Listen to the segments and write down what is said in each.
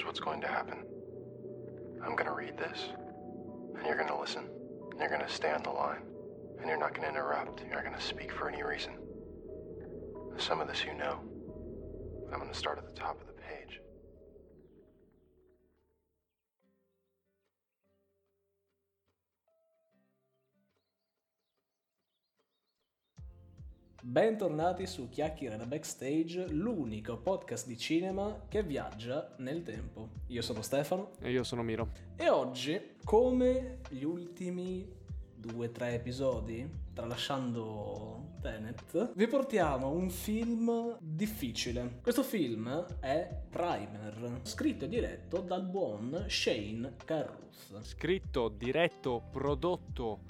here's what's going to happen I'm going to read this, and you're going to listen, and you're going to stay on the line, and you're not going to interrupt, you're not going to speak for any reason. Some of this you know. I'm going to start at the top of the Bentornati su Chiacchiere da Backstage, l'unico podcast di cinema che viaggia nel tempo. Io sono Stefano E io sono Miro. e oggi, come gli ultimi due o tre episodi, tralasciando Tenet, vi portiamo un film difficile. Questo film è Primer, scritto e diretto dal buon Shane Carruth. Scritto, diretto, prodotto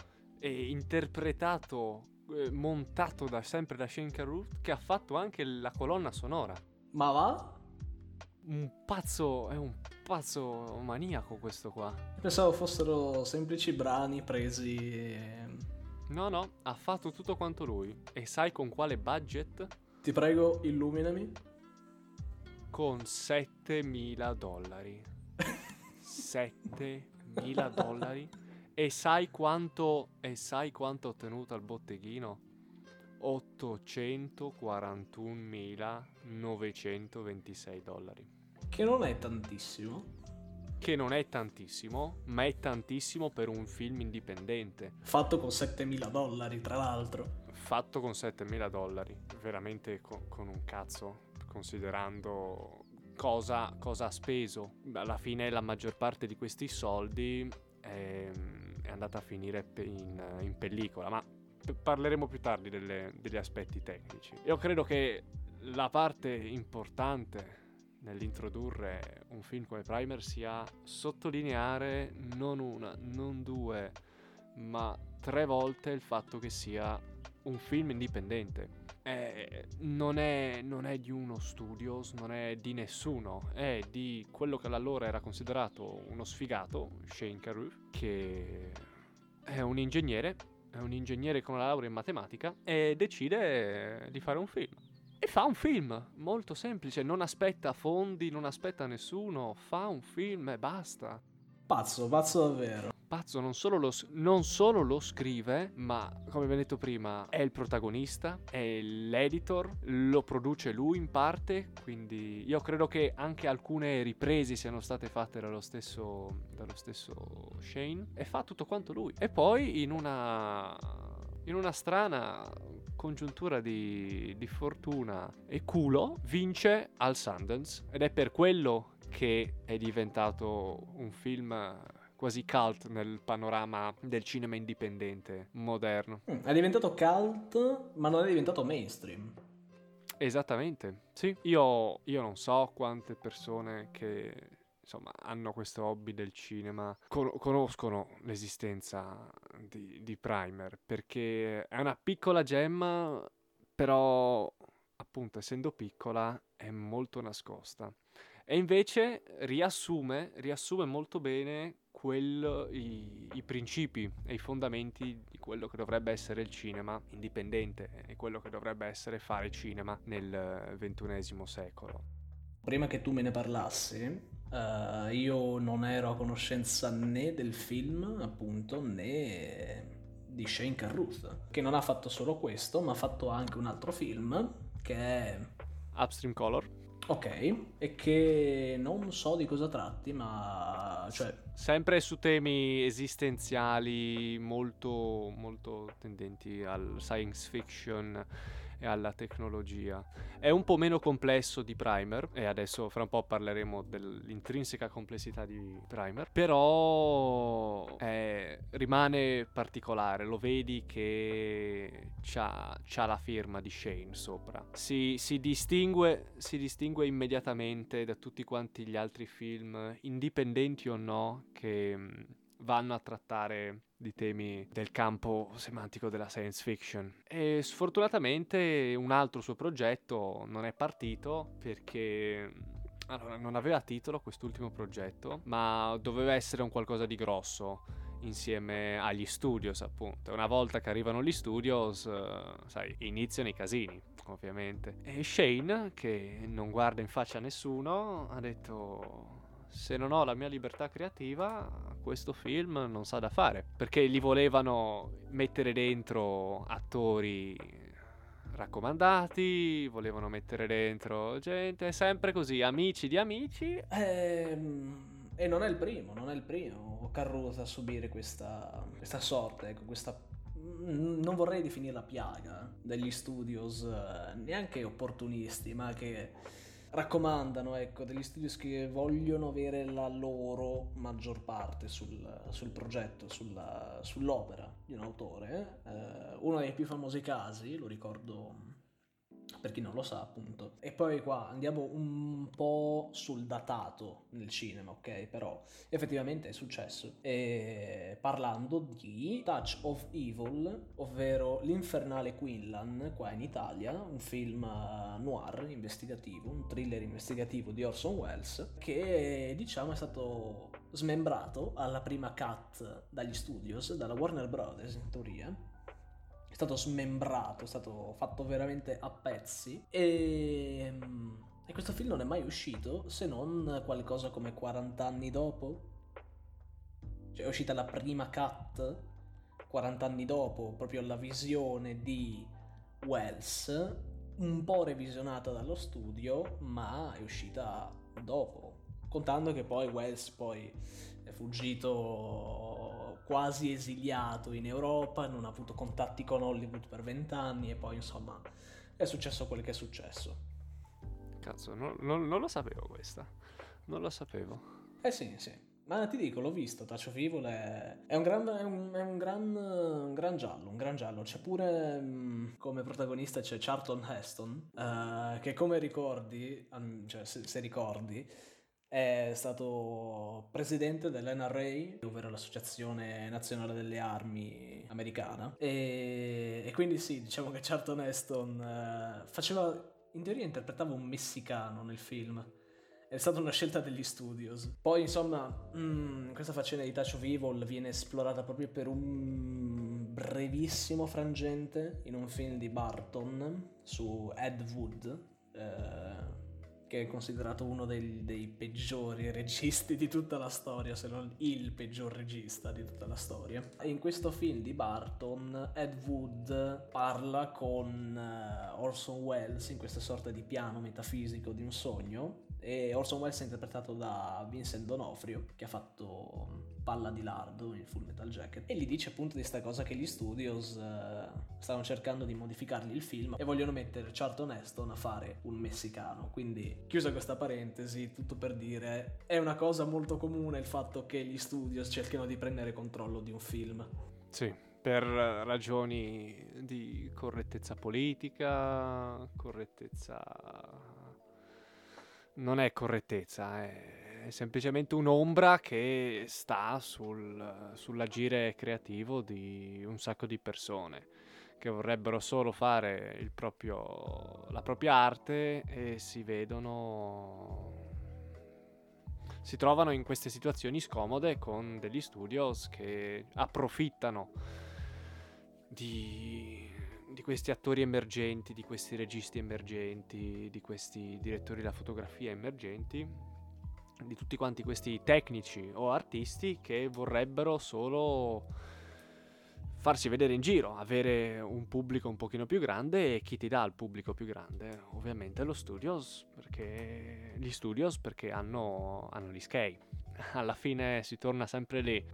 e interpretato, eh, montato da, sempre da Shane Carruth, che ha fatto anche la colonna sonora. Ma va? Un pazzo, è un pazzo maniaco questo qua. Pensavo fossero semplici brani presi... e- No, no, ha fatto tutto quanto lui. E sai con quale budget? Ti prego, illuminami. Con 7000 dollari. 7000 dollari. E sai quanto, e sai quanto ha ottenuto al botteghino? 841.926 dollari. Che non è tantissimo. Che non è tantissimo, ma è tantissimo per un film indipendente. Fatto con 7000 dollari, tra l'altro. Fatto con 7.000 dollari. Veramente co- con un cazzo, considerando cosa, cosa ha speso. Alla fine la maggior parte di questi soldi è, è andata a finire in, in pellicola, ma parleremo più tardi delle- degli aspetti tecnici. Io credo che la parte importante nell'introdurre un film come Primer sia sottolineare non una, non due, ma tre volte il fatto che sia un film indipendente. Eh, non, è, non è di uno studios, non è di nessuno, è di quello che allora era considerato uno sfigato, Shane Carruth, che è un ingegnere, è un ingegnere con la laurea in matematica e decide di fare un film. E fa un film molto semplice, non aspetta fondi, non aspetta nessuno, fa un film e basta. Pazzo, pazzo davvero. Pazzo non solo, lo, non solo lo scrive, ma come vi ho detto prima, è il protagonista, è l'editor, lo produce lui in parte, quindi io credo che anche alcune riprese siano state fatte dallo stesso, dallo stesso Shane e fa tutto quanto lui. E poi in una, in una strana congiuntura di, di fortuna e culo, vince al Sundance ed è per quello che è diventato un film quasi cult nel panorama del cinema indipendente moderno. Mm, È diventato cult, ma non è diventato mainstream. Esattamente, sì. Io, io non so quante persone che insomma hanno questo hobby del cinema con- conoscono l'esistenza di, di Primer perché è una piccola gemma, però appunto essendo piccola è molto nascosta. E invece riassume, riassume molto bene quello- i, i principi e i fondamenti di quello che dovrebbe essere il cinema indipendente e quello che dovrebbe essere fare cinema nel ventunesimo secolo. Prima che tu me ne parlassi, eh, io non ero a conoscenza né del film, appunto, né di Shane Carruth, che non ha fatto solo questo, ma ha fatto anche un altro film che è Upstream Color, ok e che non so di cosa tratti, ma cioè sempre su temi esistenziali molto, molto tendenti al science fiction e alla tecnologia. È un po' meno complesso di Primer e adesso fra un po' parleremo dell'intrinseca complessità di Primer, però è- rimane particolare, lo vedi che c'ha, c'ha la firma di Shane sopra. Si, si distingue, si distingue immediatamente da tutti quanti gli altri film, indipendenti o no, che vanno a trattare di temi del campo semantico della science fiction. E sfortunatamente un altro suo progetto non è partito perché allora, non aveva titolo quest'ultimo progetto, ma doveva essere un qualcosa di grosso insieme agli studios, appunto. Una volta che arrivano gli studios, eh, sai, iniziano i casini, ovviamente. E Shane, che non guarda in faccia a nessuno, ha detto se non ho la mia libertà creativa, questo film non sa da fare. Perché li volevano mettere dentro attori raccomandati, volevano mettere dentro gente, sempre così, amici di amici. Ehm, e non è il primo, non è il primo Carruth a subire questa, questa sorte, ecco, questa non vorrei definirla piaga degli studios eh, neanche opportunisti, ma che raccomandano, ecco, degli studios che vogliono avere la loro maggior parte sul, sul progetto, sulla, sull'opera di un autore. Eh, uno dei più famosi casi, lo ricordo per chi non lo sa appunto. E poi qua andiamo un po' sul datato nel cinema, ok? Però effettivamente è successo. E parlando di Touch of Evil, ovvero L'Infernale Quinlan, qua in Italia, un film noir investigativo, un thriller investigativo di Orson Welles, che diciamo è stato smembrato alla prima cut dagli studios, dalla Warner Brothers in teoria stato smembrato, è stato fatto veramente a pezzi e, e questo film non è mai uscito se non qualcosa come 40 anni dopo. Cioè è uscita la prima cut 40 anni dopo, proprio la visione di Wells, un po' revisionata dallo studio, ma è uscita dopo. Contando che poi Wells poi è fuggito quasi esiliato in Europa, non ha avuto contatti con Hollywood per vent'anni e poi insomma è successo quel che è successo. Cazzo, non, non, non lo sapevo questa. Non lo sapevo. Eh sì, sì. Ma ti dico, l'ho visto, of Evil è, è, un, gran, è, un, è un, gran, un, gran, giallo, un gran giallo. C'è pure mh, come protagonista c'è Charlton Heston, uh, che come ricordi, um, cioè se, se ricordi, è stato presidente dell'NRA, ovvero l'Associazione Nazionale delle Armi americana. E, e quindi sì, diciamo che Charlton Heston eh, faceva, in teoria interpretava un messicano nel film. È stata una scelta degli studios. Poi, insomma, mm, questa faccenda di Touch of Evil viene esplorata proprio per un brevissimo frangente in un film di Barton su Ed Wood. Eh, che è considerato uno dei, dei, peggiori registi di tutta la storia, se non il peggior regista di tutta la storia. In questo film di Barton, Ed Wood parla con uh, Orson Welles in questa sorta di piano metafisico di un sogno e Orson Welles è interpretato da Vincent Donofrio che ha fatto Palla di Lardo in Full Metal Jacket. E gli dice appunto di questa cosa che gli studios uh, stanno cercando di modificargli il film e vogliono mettere Charlton Heston a fare un messicano. Quindi chiusa questa parentesi tutto per dire è una cosa molto comune il fatto che gli studios cerchino di prendere controllo di un film. Sì per ragioni di correttezza politica correttezza non è correttezza, è semplicemente un'ombra che sta sul, sull'agire creativo di un sacco di persone che vorrebbero solo fare proprio, la propria arte e si vedono si trovano in queste situazioni scomode con degli studios che approfittano di di questi attori emergenti, di questi registi emergenti, di questi direttori della fotografia emergenti, di tutti quanti questi tecnici o artisti che vorrebbero solo farsi vedere in giro, avere un pubblico un pochino più grande e chi ti dà il pubblico più grande? Ovviamente lo studios, perché gli studios perché hanno, hanno gli skate. Alla fine si torna sempre lì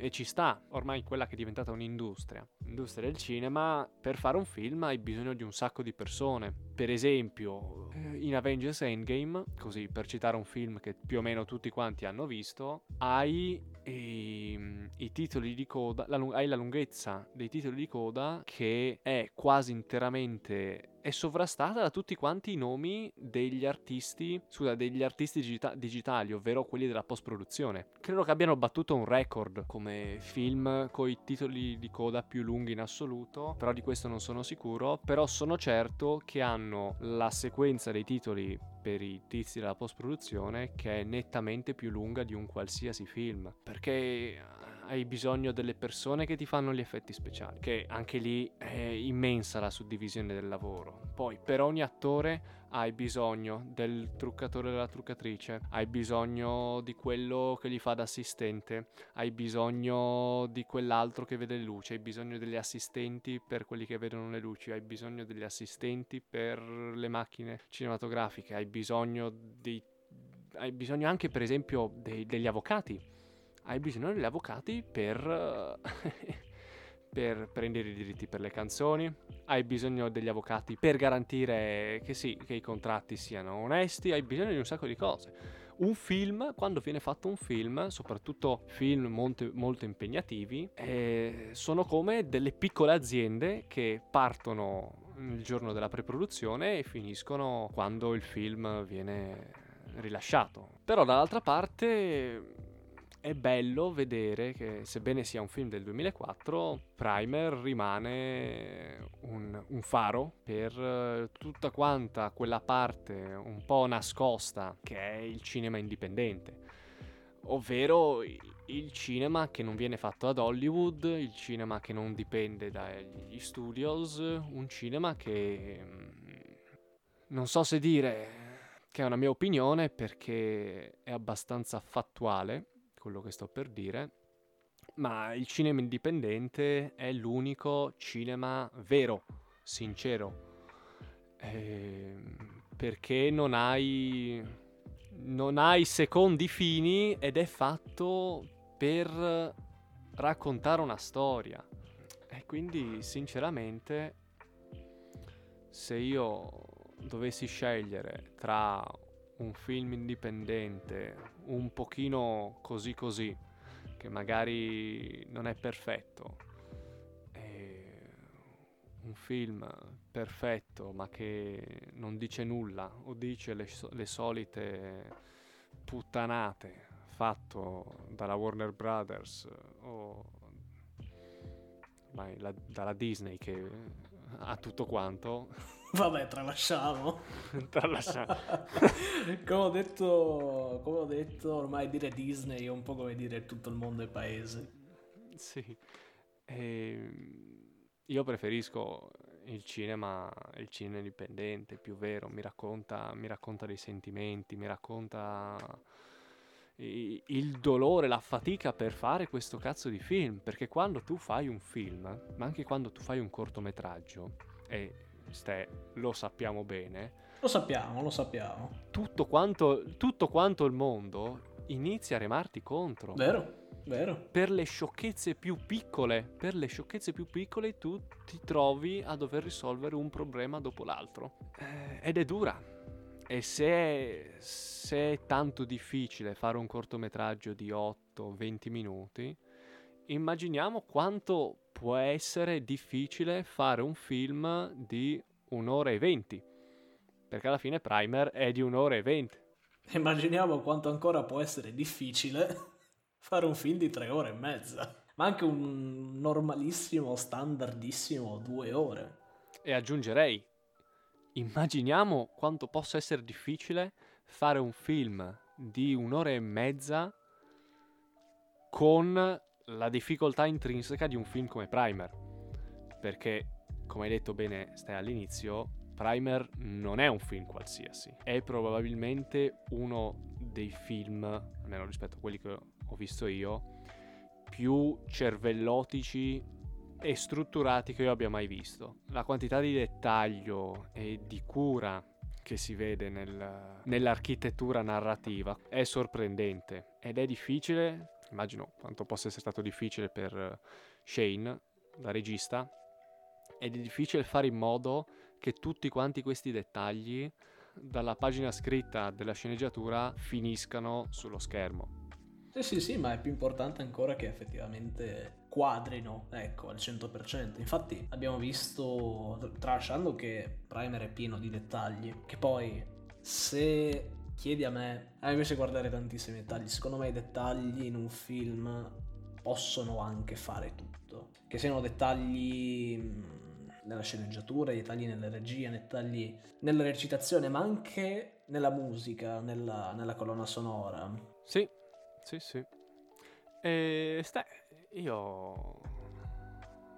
e ci sta, ormai quella che è diventata un'industria, l'industria del cinema, per fare un film hai bisogno di un sacco di persone. Per esempio, eh, in Avengers Endgame, così per citare un film che più o meno tutti quanti hanno visto, hai i, ehm, i titoli di coda, la, hai la lunghezza dei titoli di coda che è quasi interamente è sovrastata da tutti quanti i nomi degli artisti, scusa, degli artisti digita- digitali, ovvero quelli della post-produzione. Credo che abbiano battuto un record come film con i titoli di coda più lunghi in assoluto, però di questo non sono sicuro, però sono certo che hanno la sequenza dei titoli per i tizi della post-produzione che è nettamente più lunga di un qualsiasi film, perché hai bisogno delle persone che ti fanno gli effetti speciali, che anche lì è immensa la suddivisione del lavoro. Poi per ogni attore hai bisogno del truccatore e della truccatrice, hai bisogno di quello che gli fa da assistente, hai bisogno di quell'altro che vede le luci, hai bisogno degli assistenti per quelli che vedono le luci, hai bisogno degli assistenti per le macchine cinematografiche, hai bisogno di hai bisogno anche per esempio dei, degli avvocati hai bisogno degli avvocati per, per prendere i diritti per le canzoni, hai bisogno degli avvocati per garantire che sì, che i contratti siano onesti, hai bisogno di un sacco di cose. Un film, quando viene fatto un film, soprattutto film molto, molto impegnativi, eh, sono come delle piccole aziende che partono il giorno della preproduzione e finiscono quando il film viene rilasciato. Però dall'altra parte è bello vedere che, sebbene sia un film del 2004, Primer rimane un, un faro per uh, tutta quanta quella parte un po' nascosta che è il cinema indipendente, ovvero il cinema che non viene fatto ad Hollywood, il cinema che non dipende dagli studios, un cinema che mm, non so se dire che è una mia opinione perché è abbastanza fattuale quello che sto per dire, ma il cinema indipendente è l'unico cinema vero, sincero, eh, perché non hai, non hai secondi fini ed è fatto per raccontare una storia. E quindi, sinceramente, se io dovessi scegliere tra un film indipendente, un pochino così così, che magari non è perfetto, e un film perfetto ma che non dice nulla o dice le, le solite puttanate fatto dalla Warner Brothers o la, dalla Disney che ha tutto quanto Vabbè, tralasciamo. tralasciamo. come, ho detto, come ho detto, ormai dire Disney è un po' come dire tutto il mondo è paese. Sì. E ehm, io preferisco il cinema, il cinema indipendente, più vero, mi racconta, mi racconta dei sentimenti, mi racconta il dolore, la fatica per fare questo cazzo di film, perché quando tu fai un film, ma anche quando tu fai un cortometraggio, e Ste, lo sappiamo bene. Lo sappiamo, lo sappiamo. Tutto quanto, tutto quanto il mondo inizia a remarti contro. Vero, vero. Per le sciocchezze più piccole, per le sciocchezze più piccole tu ti trovi a dover risolvere un problema dopo l'altro. Eh, ed è dura. E se, se è tanto difficile fare un cortometraggio di 8-20 minuti, immaginiamo quanto può essere difficile fare un film di un'ora e venti. Perché alla fine Primer è di un'ora e venti. Immaginiamo quanto ancora può essere difficile fare un film di tre ore e mezza. Ma anche un normalissimo, standardissimo due ore. E aggiungerei, immaginiamo quanto possa essere difficile fare un film di un'ora e mezza con la difficoltà intrinseca di un film come Primer. Perché, come hai detto bene, stai all'inizio, Primer non è un film qualsiasi. È probabilmente uno dei film, almeno rispetto a quelli che ho visto io, più cervellotici e strutturati che io abbia mai visto. La quantità di dettaglio e di cura che si vede nel, nell'architettura narrativa è sorprendente ed è difficile immagino quanto possa essere stato difficile per eh, Shane, la regista, ed è difficile fare in modo che tutti quanti questi dettagli dalla pagina scritta della sceneggiatura finiscano sullo schermo. Sì, sì, sì, ma è più importante ancora che effettivamente quadrino, ecco, al 100%. Infatti abbiamo visto, tralasciando che Primer è pieno di dettagli, che poi se chiedi a me, a me piace guardare tantissimi dettagli, secondo me i dettagli in un film possono anche fare tutto, che siano dettagli mm, nella sceneggiatura, dettagli nella regia, dettagli nella recitazione, ma anche nella musica, nella, nella colonna sonora. Sì, sì, sì. E stai, io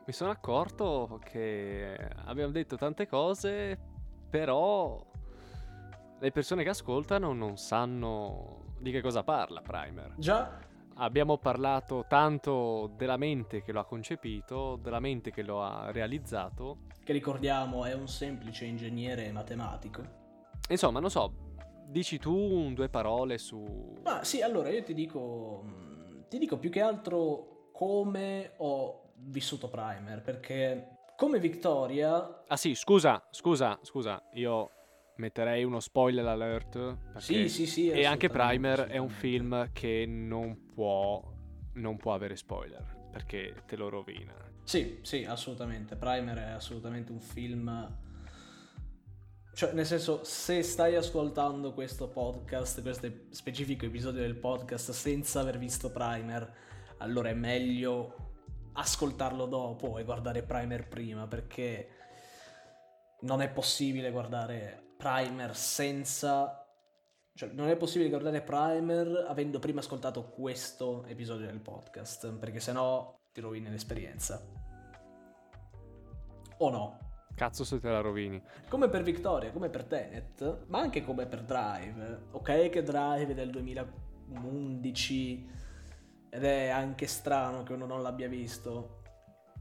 mi sono accorto che abbiamo detto tante cose, però le persone che ascoltano non sanno di che cosa parla Primer. Già, Abbiamo parlato tanto della mente che lo ha concepito, della mente che lo ha realizzato. che ricordiamo è un semplice ingegnere matematico. Insomma, non so, dici tu due parole su... Ma sì, allora io ti dico, mh, ti dico più che altro come ho vissuto Primer, perché come Victoria, Ah sì, scusa, scusa, scusa, io metterei uno spoiler alert. Sì, sì, sì, E anche Primer è un film che non può, non può avere spoiler, perché te lo rovina. Sì, sì, assolutamente. Primer è assolutamente un film. Cioè, nel senso, se stai ascoltando questo podcast, questo specifico episodio del podcast senza aver visto Primer, allora è meglio ascoltarlo dopo e guardare Primer prima, perché non è possibile guardare Primer senza... Cioè, non è possibile guardare Primer avendo prima ascoltato questo episodio del podcast, perché sennò ti rovini l'esperienza. O no? Cazzo se te la rovini. Come per Victoria, come per Tenet, ma anche come per Drive. Ok che Drive è del 2011 ed è anche strano che uno non l'abbia visto.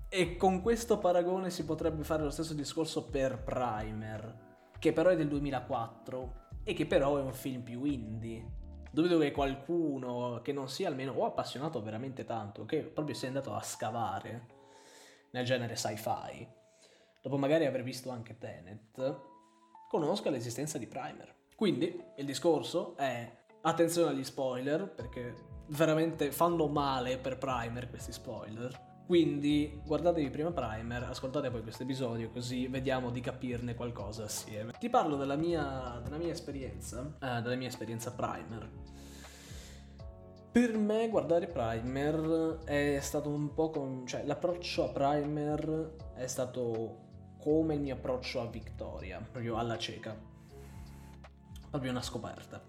E con questo paragone si potrebbe fare lo stesso discorso per Primer, che però è del 2004 e che però è un film più indie. Dove, dove qualcuno che non sia almeno o appassionato veramente tanto, che proprio sia andato a scavare nel genere sci-fi, dopo magari aver visto anche Tenet, conosca l'esistenza di Primer. Quindi il discorso è attenzione agli spoiler, perché veramente fanno male per Primer questi spoiler. Quindi guardatevi prima Primer, ascoltate poi questo episodio così vediamo di capirne qualcosa assieme. Ti parlo della mia, della mia esperienza, eh, della mia esperienza Primer. Per me guardare Primer è stato un po' con... cioè l'approccio a Primer è stato come il mio approccio a Victoria, proprio alla cieca. Proprio una scoperta.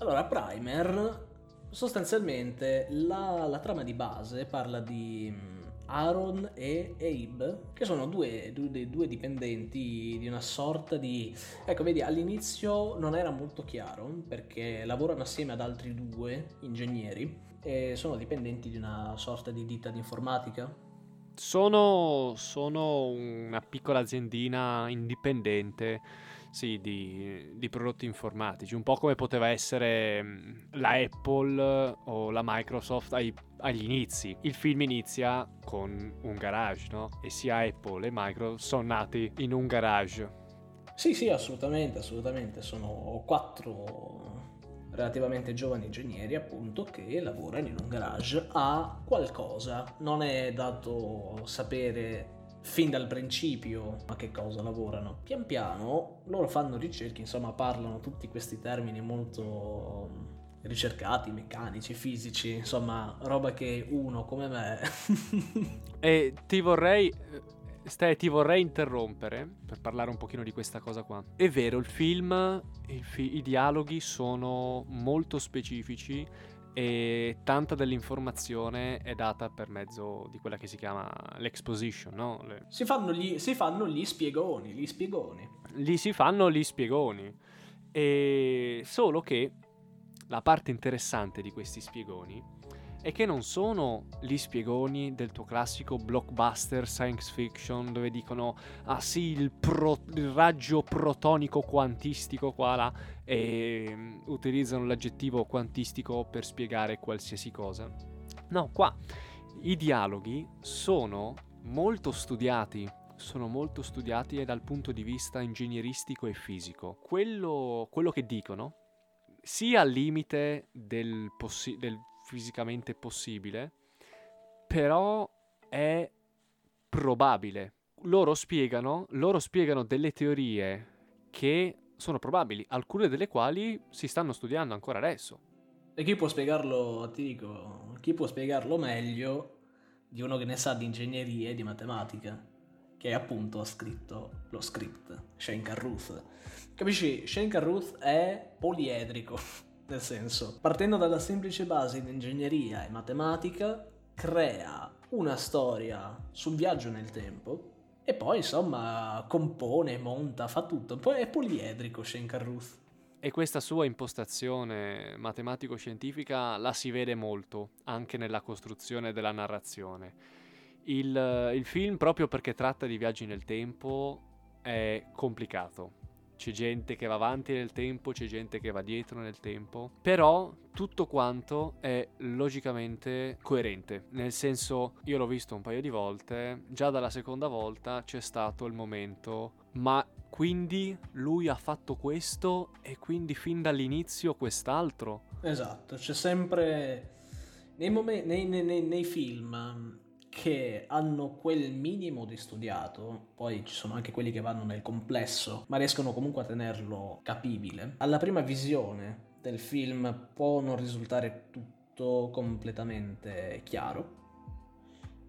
Allora, Primer, sostanzialmente la, la trama di base parla di mm, Aaron e Abe, che sono due, due, due dipendenti di una sorta di... Ecco, vedi, all'inizio non era molto chiaro, perché lavorano assieme ad altri due ingegneri e sono dipendenti di una sorta di ditta di informatica. Sono, sono una piccola aziendina indipendente, sì, di, di prodotti informatici, un po' come poteva essere la Apple o la Microsoft ai- agli inizi. Il film inizia con un garage, no? E sia Apple e Microsoft sono nati in un garage. Sì, sì, assolutamente, assolutamente. Sono quattro relativamente giovani ingegneri, appunto, che lavorano in un garage a qualcosa. Non è dato sapere fin dal principio a che cosa lavorano. Pian piano loro fanno ricerche, insomma, parlano tutti questi termini molto ricercati, meccanici, fisici, insomma, roba che uno come me E ti vorrei. Ste, ti vorrei interrompere per parlare un pochino di questa cosa qua. È vero, il film, il fi- i dialoghi sono molto specifici e tanta dell'informazione è data per mezzo di quella che si chiama l'exposition, no? Le- si fanno gli, si fanno gli spiegoni, gli spiegoni. Lì si fanno gli spiegoni. E solo che la parte interessante di questi spiegoni è che non sono gli spiegoni del tuo classico blockbuster science fiction dove dicono ah sì il, pro- il raggio protonico quantistico qua là e mm, utilizzano l'aggettivo quantistico per spiegare qualsiasi cosa. No, qua i dialoghi sono molto studiati, sono molto studiati e dal punto di vista ingegneristico e fisico. Quello, quello che dicono, sia al limite del, possi- del fisicamente possibile, però è probabile. Loro spiegano, loro spiegano delle teorie che sono probabili, alcune delle quali si stanno studiando ancora adesso. E chi può spiegarlo, ti dico, chi può spiegarlo meglio di uno che ne sa di ingegneria e di matematica, che appunto ha scritto lo script, Shane Carruth. Capisci? Shane Carruth è poliedrico, nel senso, partendo dalla semplice base di ingegneria e matematica, crea una storia sul viaggio nel tempo e poi insomma compone, monta, fa tutto. Poi è poliedrico Shane Carruth. E questa sua impostazione matematico-scientifica la si vede molto anche nella costruzione della narrazione. Il, il film, proprio perché tratta di viaggi nel tempo, è complicato c'è gente che va avanti nel tempo, c'è gente che va dietro nel tempo, però tutto quanto è logicamente coerente, nel senso io l'ho visto un paio di volte, già dalla seconda volta c'è stato il momento, ma quindi lui ha fatto questo e quindi fin dall'inizio quest'altro. Esatto, c'è sempre nei, momen- nei, nei, nei film che hanno quel minimo di studiato, poi ci sono anche quelli che vanno nel complesso, ma riescono comunque a tenerlo capibile. Alla prima visione del film può non risultare tutto completamente chiaro,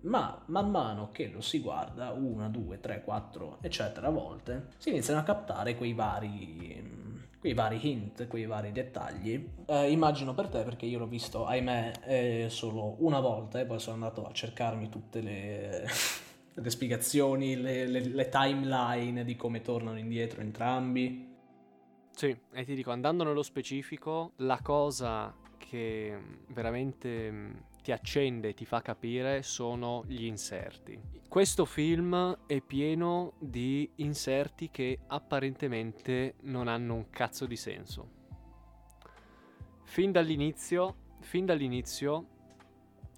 ma man mano che lo si guarda, una, due, tre, quattro, eccetera, volte, si iniziano a captare quei vari quei vari hint, quei vari dettagli. Eh, immagino per te, perché io l'ho visto, ahimè, eh, solo una volta e poi sono andato a cercarmi tutte le, le spiegazioni, le, le, le, timeline di come tornano indietro entrambi. Sì, e ti dico, andando nello specifico, la cosa che veramente ti accende e ti fa capire sono gli inserti. Questo film è pieno di inserti che apparentemente non hanno un cazzo di senso. Fin dall'inizio, fin dall'inizio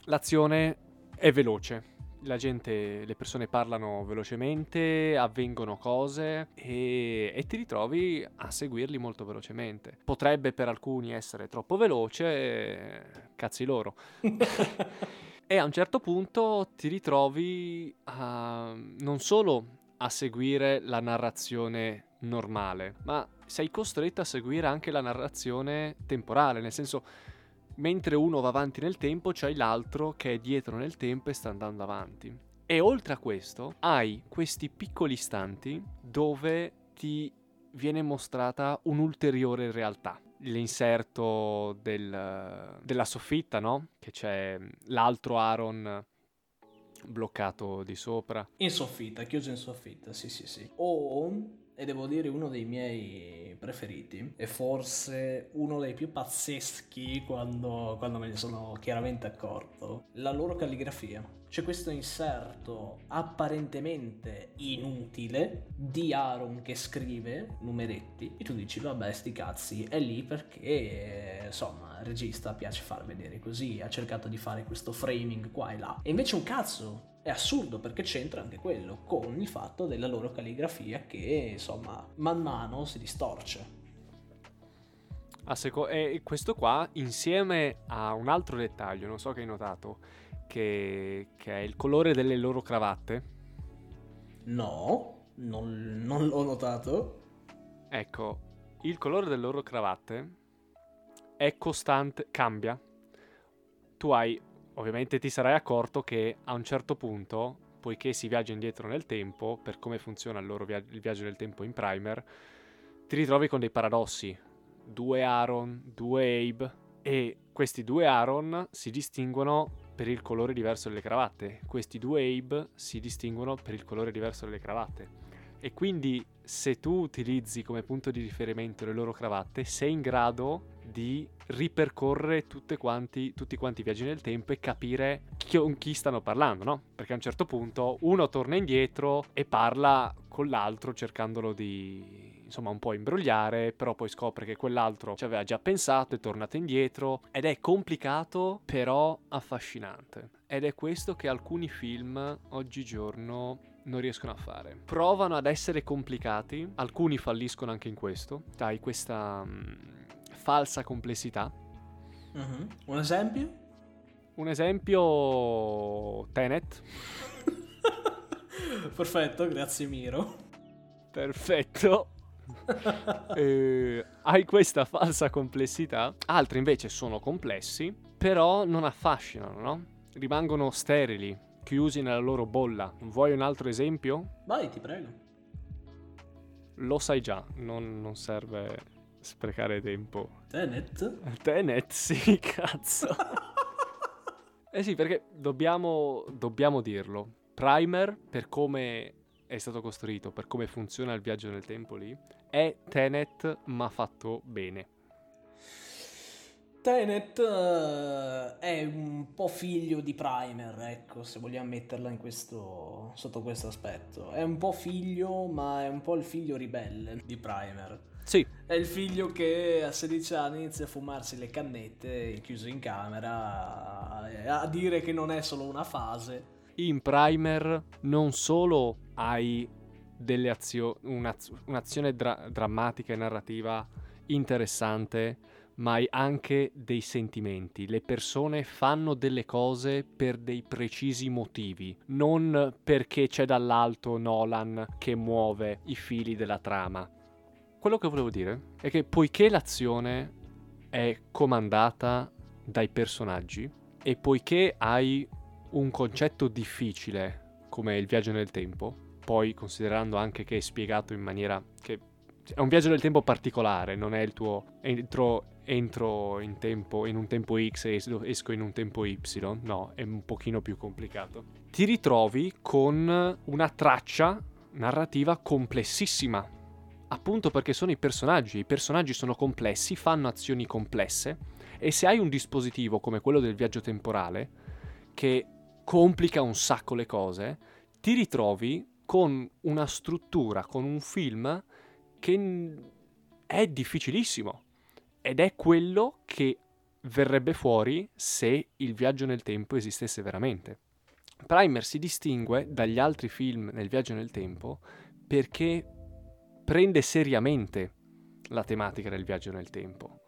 l'azione è veloce la gente, le persone parlano velocemente, avvengono cose e, e, ti ritrovi a seguirli molto velocemente. Potrebbe per alcuni essere troppo veloce, cazzi loro. e a un certo punto ti ritrovi a, non solo a seguire la narrazione normale, ma sei costretto a seguire anche la narrazione temporale, nel senso mentre uno va avanti nel tempo c'hai l'altro che è dietro nel tempo e sta andando avanti. E oltre a questo hai questi piccoli istanti dove ti viene mostrata un'ulteriore realtà. L'inserto del, della soffitta, no? Che c'è l'altro Aaron bloccato di sopra. In soffitta, chiuso in soffitta, sì sì sì. O e devo dire uno dei miei preferiti e forse uno dei più pazzeschi quando, quando me ne sono chiaramente accorto, la loro calligrafia. C'è questo inserto apparentemente inutile di Aaron che scrive numeretti e tu dici vabbè sti cazzi è lì perché insomma il regista piace far vedere così, ha cercato di fare questo framing qua e là e invece un cazzo è assurdo perché c'entra anche quello con il fatto della loro calligrafia che insomma man mano si distorce. Seco- e questo qua insieme a un altro dettaglio, non so che hai notato, che, che è il colore delle loro cravatte. No, non, non l'ho notato. Ecco, il colore delle loro cravatte è costante, cambia. Tu hai ovviamente ti sarai accorto che a un certo punto, poiché si viaggia indietro nel tempo, per come funziona il, via- il viaggio nel tempo in primer, ti ritrovi con dei paradossi. Due Aaron, due Abe, e questi due Aaron si distinguono per il colore diverso delle cravatte. Questi due Abe si distinguono per il colore diverso delle cravatte. E quindi se tu utilizzi come punto di riferimento le loro cravatte, sei in grado di ripercorrere quanti, tutti quanti i viaggi nel tempo e capire chi, con chi stanno parlando, no? Perché a un certo punto uno torna indietro e parla con l'altro cercandolo di insomma un po' imbrogliare, però poi scopre che quell'altro ci aveva già pensato, è tornato indietro ed è complicato però affascinante. Ed è questo che alcuni film oggigiorno non riescono a fare. Provano ad essere complicati, alcuni falliscono anche in questo. Dai, questa mh, falsa complessità. Uh-huh. Un esempio? Un esempio Tenet. Perfetto, grazie Miro. Perfetto. eh, hai questa falsa complessità. Altri invece sono complessi, però non affascinano, no? Rimangono sterili, chiusi nella loro bolla. Vuoi un altro esempio? Vai, ti prego. Lo sai già, non, non serve sprecare tempo. Tenet? Tenet, sì, cazzo. Eh sì, perché dobbiamo, dobbiamo dirlo. Primer, per come è stato costruito, per come funziona il viaggio nel tempo lì, è Tenet ma fatto bene. Tenet uh, è un po' figlio di Primer, ecco, se vogliamo metterla questo, sotto questo aspetto. È un po' figlio, ma è un po' il figlio ribelle di Primer. Sì. È il figlio che a 16 anni inizia a fumarsi le cannette chiuso in camera, a, a dire che non è solo una fase. In Primer non solo hai delle azio- un'az- un'azione dra- drammatica e narrativa interessante, ma hai anche dei sentimenti. Le persone fanno delle cose per dei precisi motivi, non perché c'è dall'alto Nolan che muove i fili della trama. Quello che volevo dire è che poiché l'azione è comandata dai personaggi e poiché hai un concetto difficile come il viaggio nel tempo, poi considerando anche che è spiegato in maniera che è un viaggio nel tempo particolare, non è il tuo entro entro in, tempo, in un tempo X e esco in un tempo Y, no, è un pochino più complicato. Ti ritrovi con una traccia narrativa complessissima, appunto perché sono i personaggi, i personaggi sono complessi, fanno azioni complesse. E se hai un dispositivo come quello del viaggio temporale che complica un sacco le cose, ti ritrovi con una struttura, con un film che è difficilissimo. Ed è quello che verrebbe fuori se il viaggio nel tempo esistesse veramente. Primer si distingue dagli altri film nel viaggio nel tempo perché prende seriamente la tematica del viaggio nel tempo.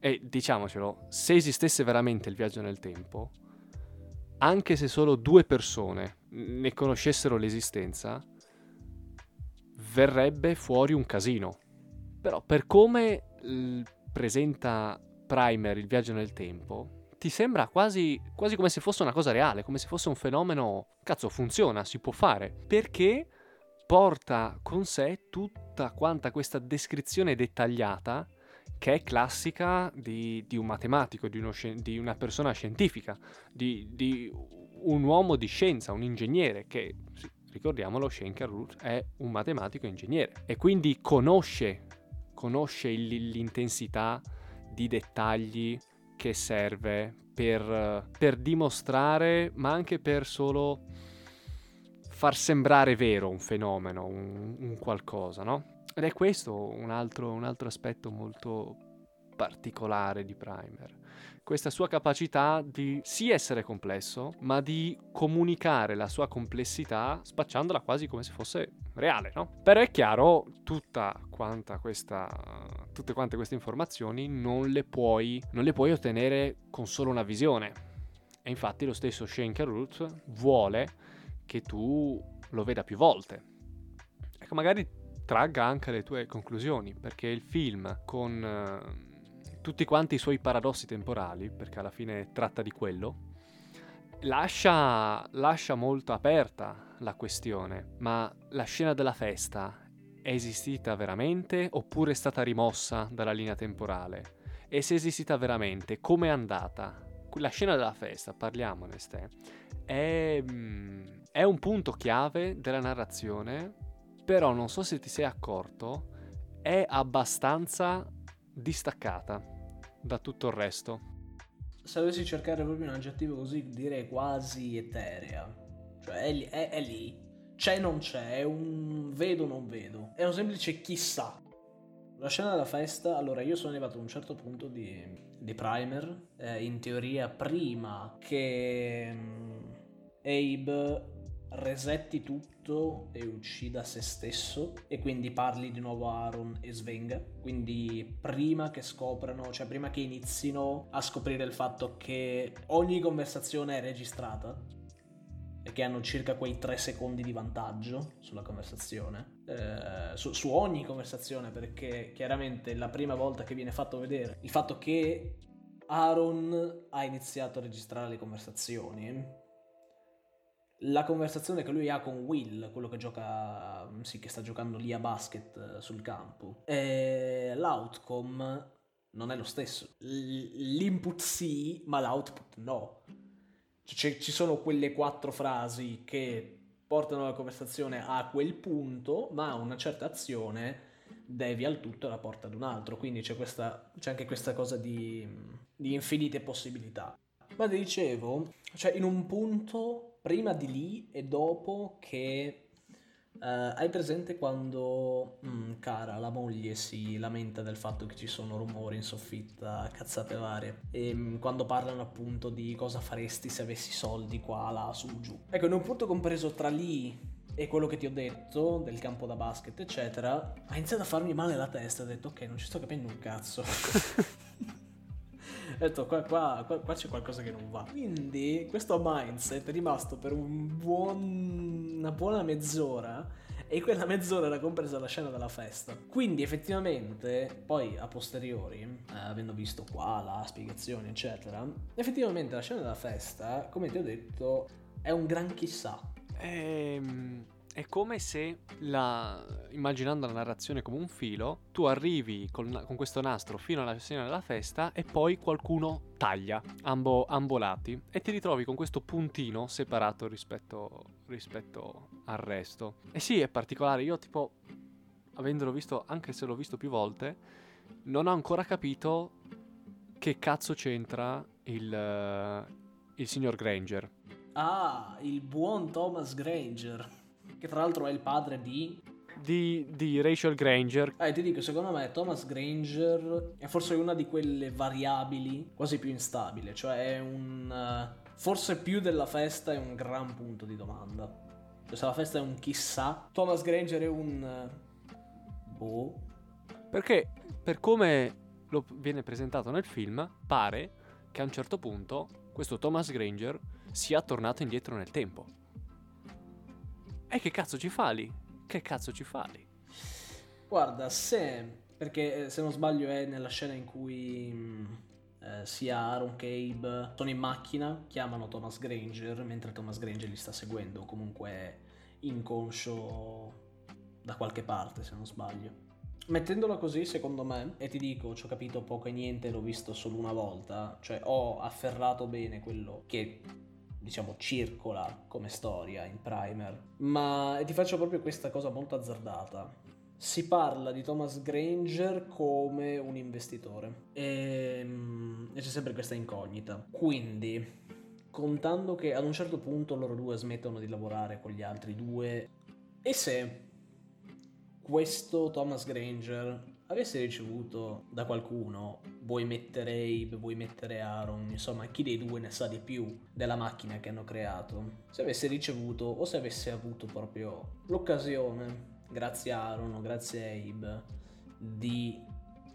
E diciamocelo, se esistesse veramente il viaggio nel tempo, anche se solo due persone ne conoscessero l'esistenza, verrebbe fuori un casino. Però per come presenta Primer il viaggio nel tempo, ti sembra quasi, quasi come se fosse una cosa reale, come se fosse un fenomeno, cazzo, funziona, si può fare, perché porta con sé tutta quanta questa descrizione dettagliata che è classica di, di un matematico, di, uno, di, una persona scientifica, di, di, un uomo di scienza, un ingegnere che, ricordiamolo, Schenker Root è un matematico ingegnere. E quindi conosce conosce l'intensità di dettagli che serve per, per dimostrare, ma anche per solo far sembrare vero un fenomeno, un, un qualcosa, no? Ed è questo un altro, un altro aspetto molto particolare di Primer questa sua capacità di sì essere complesso, ma di comunicare la sua complessità spacciandola quasi come se fosse reale, no? Però è chiaro, tutta quanta questa, tutte quante queste informazioni non le, puoi, non le puoi ottenere con solo una visione. E infatti lo stesso Schenker Root vuole che tu lo veda più volte. Ecco, magari tragga anche le tue conclusioni, perché il film con tutti quanti i suoi paradossi temporali, perché alla fine tratta di quello, lascia, lascia molto aperta la questione, ma la scena della festa è esistita veramente oppure è stata rimossa dalla linea temporale? E se è esistita veramente, come è andata? La scena della festa, parliamone, Ste, è, mm, è un punto chiave della narrazione, però non so se ti sei accorto, è abbastanza distaccata da tutto il resto. Se dovessi cercare proprio un aggettivo così, direi quasi eterea. Cioè è lì, è, è lì. C'è non c'è, è un vedo non vedo. È un semplice chissà. La scena della festa, allora io sono arrivato a un certo punto di, di primer, eh, in teoria prima che um, Abe resetti tutto e uccida se stesso e quindi parli di nuovo a Aaron e svenga. Quindi prima che scoprano, cioè prima che inizino a scoprire il fatto che ogni conversazione è registrata e che hanno circa quei tre secondi di vantaggio sulla conversazione, eh, su, su ogni conversazione perché chiaramente la prima volta che viene fatto vedere il fatto che Aaron ha iniziato a registrare le conversazioni la conversazione che lui ha con Will, quello che gioca, sì, che sta giocando lì a basket eh, sul campo, l'outcome non è lo stesso. L'input sì, ma l'output no. Cioè, ci sono quelle quattro frasi che portano la conversazione a quel punto, ma una certa azione devia il tutto e la porta ad un altro. Quindi c'è, questa, c'è anche questa cosa di, di infinite possibilità. Ma ti dicevo, cioè in un punto prima di lì e dopo che Uh, hai presente quando mm, cara, la moglie si lamenta del fatto che ci sono rumori in soffitta, cazzate varie, e mm, quando parlano appunto di cosa faresti se avessi soldi qua, là, su, giù. Ecco, in un punto compreso tra lì e quello che ti ho detto del campo da basket, eccetera, ha iniziato a farmi male la testa. Ho detto, ok, non ci sto capendo un cazzo. ho detto, qua, qua, qua, qua, c'è qualcosa che non va. Quindi, questo mindset è rimasto per un buon, una buona mezz'ora. E quella mezz'ora era compresa la scena della festa. Quindi, effettivamente, poi a posteriori, eh, avendo visto qua la spiegazione, eccetera, effettivamente la scena della festa, come ti ho detto, è un gran chissà Ehm, è come se, la, immaginando la narrazione come un filo, tu arrivi con, con questo nastro fino alla scena della festa e poi qualcuno taglia ambo, ambo e ti ritrovi con questo puntino separato rispetto, rispetto al resto. E sì, è particolare. Io, tipo, avendolo visto, anche se l'ho visto più volte, non ho ancora capito che cazzo c'entra il, il signor Granger. Ah, il buon Thomas Granger, che tra l'altro è il padre di... Di, di Rachel Granger. Eh, ti dico, secondo me Thomas Granger è forse una di quelle variabili quasi più instabile, cioè è un... Uh, forse più della festa è un gran punto di domanda. Cioè se la festa è un chissà, Thomas Granger è un... Uh, boh. Perché per come lo viene presentato nel film, pare che a un certo punto questo Thomas Granger sia tornato indietro nel tempo. E che cazzo ci fa lì? Che cazzo ci fa lì? Guarda, se... Perché eh, se non sbaglio è nella scena in cui mm, eh, sia Aaron Cabe sono in macchina, chiamano Thomas Granger mentre Thomas Granger li sta seguendo, comunque inconscio da qualche parte se non sbaglio. Mettendola così, secondo me, e ti dico, ci ho capito poco e niente, l'ho visto solo una volta, cioè ho afferrato bene quello che diciamo, circola come storia in primer. Ma ti faccio proprio questa cosa molto azzardata. Si parla di Thomas Granger come un investitore e, ehm, e c'è sempre questa incognita. Quindi, contando che ad un certo punto loro due smettono di lavorare con gli altri due, e se questo Thomas Granger avesse ricevuto da qualcuno, vuoi mettere Abe, vuoi mettere Aaron, insomma chi dei due ne sa di più della macchina che hanno creato, se avesse ricevuto o se avesse avuto proprio l'occasione, grazie a Aaron o grazie a Abe, di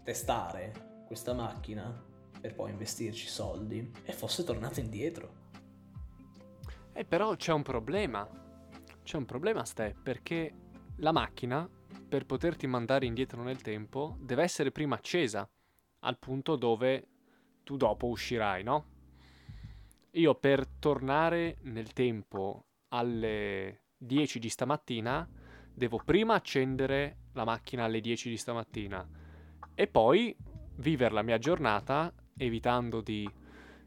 testare questa macchina per poi investirci soldi e fosse tornato indietro. Eh però c'è un problema, c'è un problema Ste, perché la macchina per poterti mandare indietro nel tempo deve essere prima accesa al punto dove tu dopo uscirai, no? Io per tornare nel tempo alle 10 di stamattina devo prima accendere la macchina alle 10 di stamattina e poi vivere la mia giornata evitando di,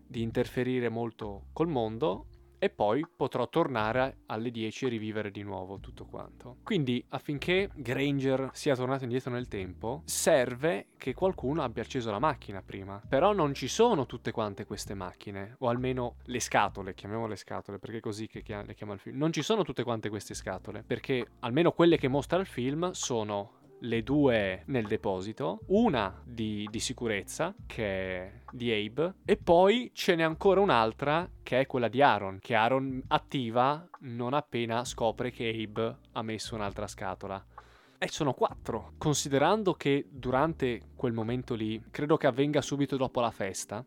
di interferire molto col mondo e poi potrò tornare alle 10 e rivivere di nuovo tutto quanto. Quindi affinché Granger sia tornato indietro nel tempo, serve che qualcuno abbia acceso la macchina prima. Però non ci sono tutte quante queste macchine, o almeno le scatole, chiamiamole scatole, perché è così che le chiama il film. Non ci sono tutte quante queste scatole, perché almeno quelle che mostra il film sono le due nel deposito, una di, di, sicurezza che è di Abe e poi ce n'è ancora un'altra che è quella di Aaron, che Aaron attiva non appena scopre che Abe ha messo un'altra scatola. E sono quattro, considerando che durante quel momento lì, credo che avvenga subito dopo la festa.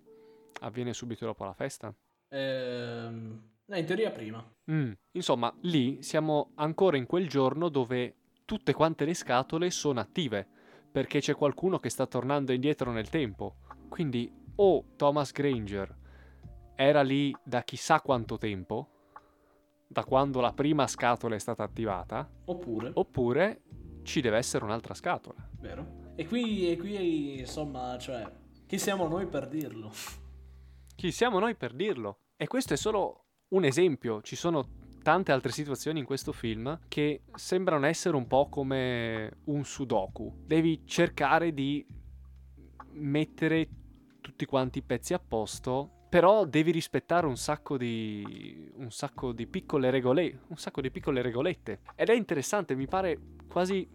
Avviene subito dopo la festa? Ehm... in teoria prima. Mm. Insomma, lì siamo ancora in quel giorno dove tutte quante le scatole sono attive, perché c'è qualcuno che sta tornando indietro nel tempo. Quindi o Thomas Granger era lì da chissà quanto tempo, da quando la prima scatola è stata attivata, oppure, oppure ci deve essere un'altra scatola. Vero. E qui, e qui, insomma, cioè, chi siamo noi per dirlo? Chi siamo noi per dirlo? E questo è solo un esempio, ci sono tante altre situazioni in questo film che sembrano essere un po' come un sudoku. Devi cercare di mettere tutti quanti i pezzi a posto però devi rispettare un sacco di un sacco di piccole regole un sacco di piccole regolette ed è interessante mi pare quasi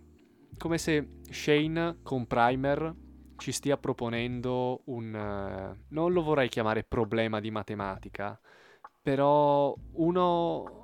come se Shane con Primer ci stia proponendo un uh, non lo vorrei chiamare problema di matematica però uno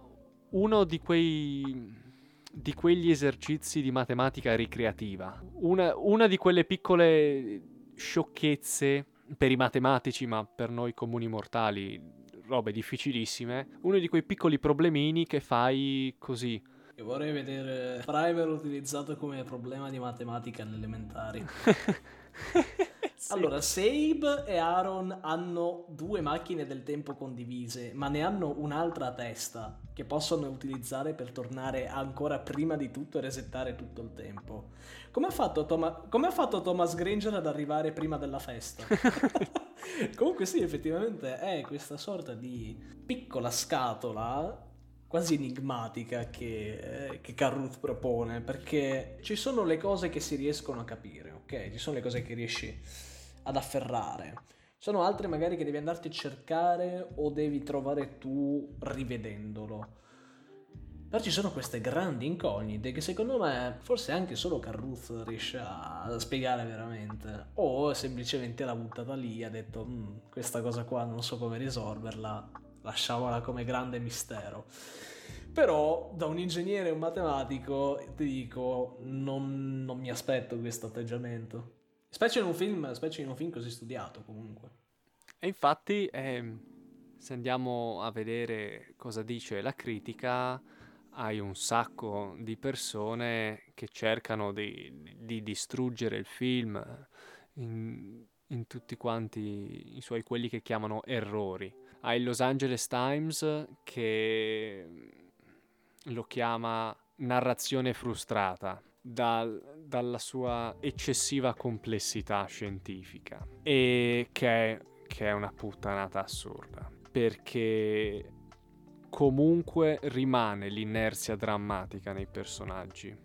uno di quei di quegli esercizi di matematica ricreativa una, una di quelle piccole sciocchezze per i matematici, ma per noi comuni mortali, robe difficilissime, uno di quei piccoli problemini che fai così. Io vorrei vedere Primer utilizzato come problema di matematica alle elementari. sì. Allora, Sabe e Aaron hanno due macchine del tempo condivise, ma ne hanno un'altra a testa che possono utilizzare per tornare ancora prima di tutto e resettare tutto il tempo. Come ha fatto, Toma- come ha fatto Thomas Granger ad arrivare prima della festa? Comunque sì, effettivamente è questa sorta di piccola scatola quasi enigmatica che, eh, che Carruth propone, perché ci sono le cose che si riescono a capire, ok? Ci sono le cose che riesci ad afferrare. Sono altre magari che devi andarti a cercare o devi trovare tu rivedendolo. Però ci sono queste grandi incognite che secondo me forse anche solo Carruth riesce a spiegare veramente. O semplicemente l'ha buttata lì e ha detto mm, questa cosa qua non so come risolverla, lasciamola come grande mistero. Però da un ingegnere e un matematico ti dico non, non mi aspetto questo atteggiamento. Specie in un film, specie in un film così studiato comunque. E infatti eh, se andiamo a vedere cosa dice la critica hai un sacco di persone che cercano di, di distruggere il film in, in, tutti quanti i suoi quelli che chiamano errori. Hai il Los Angeles Times che lo chiama narrazione frustrata dal, dalla sua eccessiva complessità scientifica e che è, che è una puttanata assurda perché comunque rimane l'inerzia drammatica nei personaggi.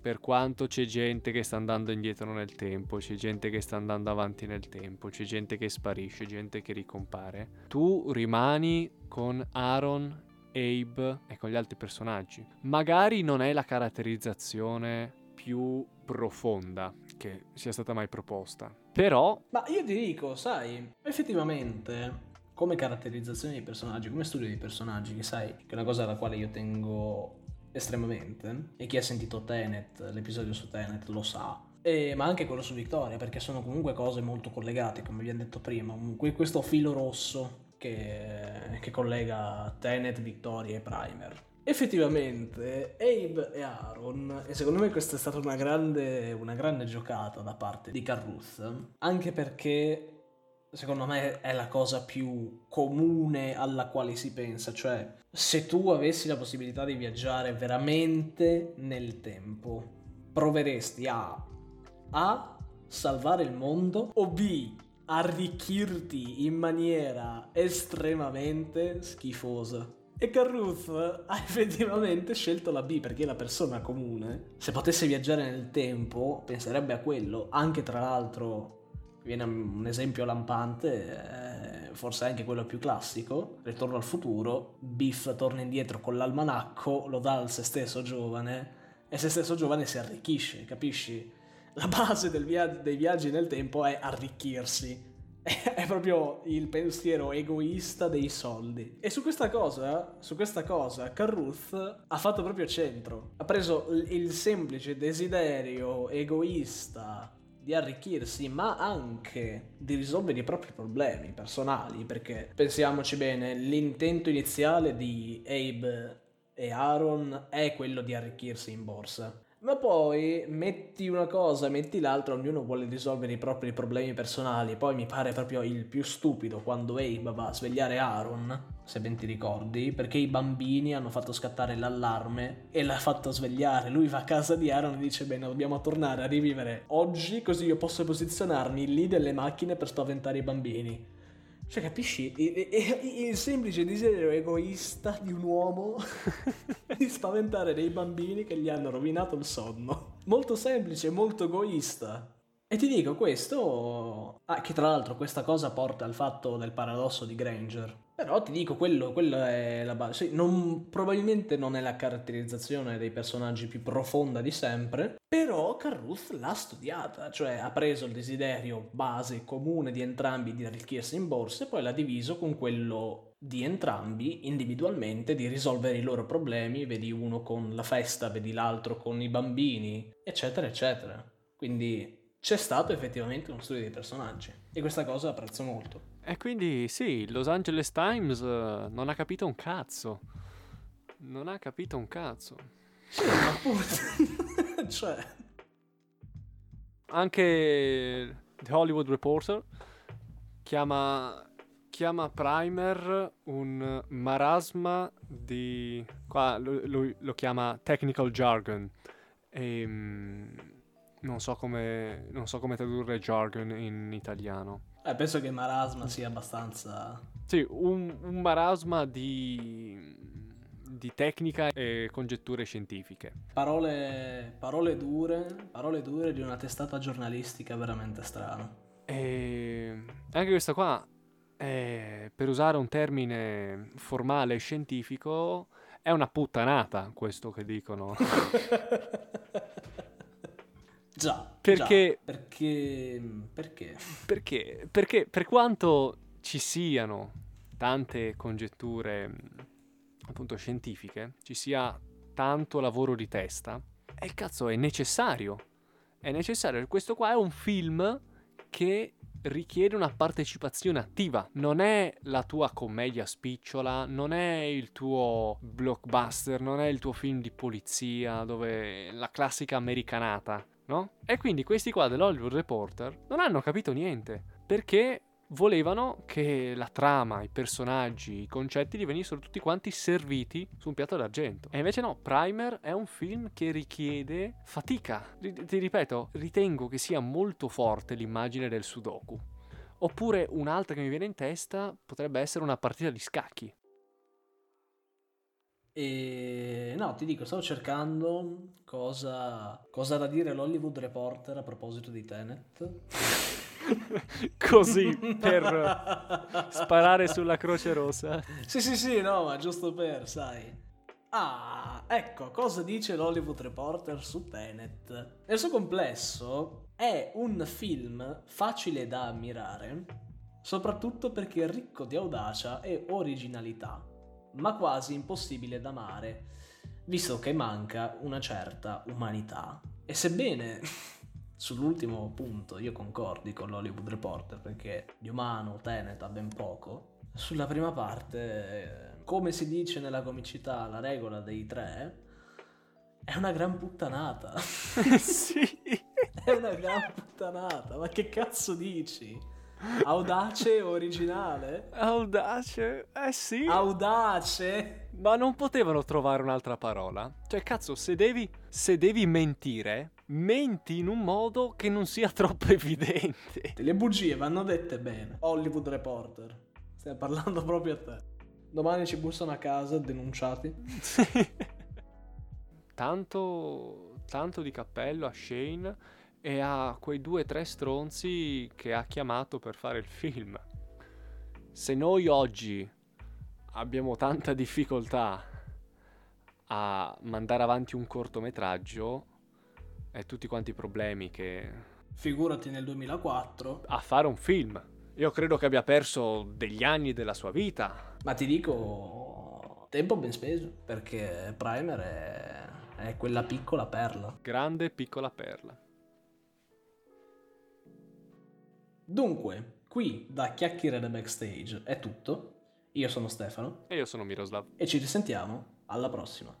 Per quanto c'è gente che sta andando indietro nel tempo, c'è gente che sta andando avanti nel tempo, c'è gente che sparisce, gente che ricompare, tu rimani con Aaron, Abe e con gli altri personaggi. Magari non è la caratterizzazione più profonda che sia stata mai proposta, però... Ma io ti dico, sai, effettivamente come caratterizzazione dei personaggi, come studio dei personaggi, che sai, che è una cosa alla quale io tengo estremamente, e chi ha sentito Tenet, l'episodio su Tenet, lo sa, e, ma anche quello su Victoria, perché sono comunque cose molto collegate, come vi ho detto prima, questo filo rosso che, che collega Tenet, Victoria e Primer. Effettivamente Abe e Aaron, e secondo me questa è stata una grande, una grande giocata da parte di Carruth, anche perché secondo me è la cosa più comune alla quale si pensa, cioè se tu avessi la possibilità di viaggiare veramente nel tempo, proveresti a A salvare il mondo o B arricchirti in maniera estremamente schifosa. E Carruth ha effettivamente scelto la B perché la persona comune. Se potesse viaggiare nel tempo, penserebbe a quello. Anche tra l'altro, viene un esempio lampante, eh, forse anche quello più classico, Ritorno al futuro, Biff torna indietro con l'almanacco, lo dà al se stesso giovane e se stesso giovane si arricchisce, capisci? La base via- dei viaggi nel tempo è arricchirsi. È proprio il pensiero egoista dei soldi. E su questa cosa, su questa cosa, Carruth ha fatto proprio centro. Ha preso il semplice desiderio egoista di arricchirsi, ma anche di risolvere i propri problemi personali, perché pensiamoci bene, l'intento iniziale di Abe e Aaron è quello di arricchirsi in borsa. Ma poi metti una cosa, metti l'altra, ognuno vuole risolvere i propri problemi personali. Poi mi pare proprio il più stupido quando Abe va a svegliare Aaron, se ben ti ricordi, perché i bambini hanno fatto scattare l'allarme e l'ha fatto svegliare. Lui va a casa di Aaron e dice: Bene, dobbiamo tornare a rivivere oggi, così io posso posizionarmi lì delle macchine per spaventare i bambini. Cioè, capisci? Il, il- semplice desiderio egoista di un uomo di spaventare dei bambini che gli hanno rovinato il sonno. Molto semplice, molto egoista. E ti dico questo. Ah, che tra l'altro questa cosa porta al fatto del paradosso di Granger. Però ti dico, quello, quello è la base. Sì, non- probabilmente non è la caratterizzazione dei personaggi più profonda di sempre. Però Carruth l'ha studiata, cioè ha preso il desiderio base comune di entrambi di arricchirsi in borsa e poi l'ha diviso con quello di entrambi individualmente di risolvere i loro problemi, vedi uno con la festa, vedi l'altro con i bambini, eccetera, eccetera. Quindi c'è stato effettivamente uno studio dei personaggi e questa cosa apprezzo molto. E quindi sì, il Los Angeles Times eh, non ha capito un cazzo. Non ha capito un cazzo. Sì, ma appunto, cioè, Anche The Hollywood Reporter chiama, chiama Primer un marasma di... qua lo, lo- lo chiama technical jargon. E, mm, non, so come, non so come tradurre jargon in italiano. eh, penso che Marasma sia abbastanza... Sì, un, un marasma di, di tecnica e congetture scientifiche. Parole, parole dure, parole dure di una testata giornalistica veramente strana. E anche questa qua, è, per usare un termine formale e scientifico, è una puttanata questo che dicono. Già. Perché- già, perché... Perché? Perché? Perché per quanto ci siano tante congetture appunto scientifiche, ci sia tanto lavoro di testa, e il cazzo è necessario. È necessario. Questo qua è un film che richiede una partecipazione attiva. Non è la tua commedia spicciola, non è il tuo blockbuster, non è il tuo film di polizia dove la classica americanata, no? E quindi questi qua dell'Hollywood Reporter non hanno capito niente perché volevano che la trama, i personaggi, i concetti gli venissero tutti quanti serviti su un piatto d'argento. E invece no, Primer è un film che richiede fatica. Ri- ti ripeto, ritengo che sia molto forte l'immagine del Sudoku. Oppure un'altra che mi viene in testa potrebbe essere una partita di scacchi. E no, ti dico, stavo cercando cosa, cosa da dire l'Hollywood Reporter a proposito di Tenet. Così per sparare sulla Croce Rossa. Sì, sì, sì, no, ma giusto per, sai. Ah, ecco, cosa dice l'Hollywood Reporter su Tenet? Nel suo complesso è un film facile da ammirare, soprattutto perché è ricco di audacia e originalità, ma quasi impossibile da amare, visto che manca una certa umanità. E sebbene sull'ultimo punto io concordi con l'Hollywood Reporter perché di umano Tenet ha ben poco, sulla prima parte, come si dice nella comicità, la regola dei tre è una gran puttanata. sì. è una gran puttanata. Ma che cazzo dici? Audace e originale? Audace. Eh sì. Audace? Ma non potevano trovare un'altra parola? Cioè, cazzo, se devi, se devi mentire, menti in un modo che non sia troppo evidente. Le bugie vanno dette bene. Hollywood Reporter. Stiamo parlando proprio a te. Domani ci bussano a casa denunciati. tanto, tanto di cappello a Shane e a quei due o tre stronzi che ha chiamato per fare il film. Se noi oggi abbiamo tanta difficoltà a mandare avanti un cortometraggio e tutti quanti i problemi che Figurati nel 2004. a fare un film. Io credo che abbia perso degli anni della sua vita. Ma ti dico, tempo ben speso. Perché Primer è, è quella piccola perla. Grande piccola perla. Dunque, qui da Chiacchiere da Backstage è tutto. Io sono Stefano E io sono Miroslav. e ci risentiamo alla prossima.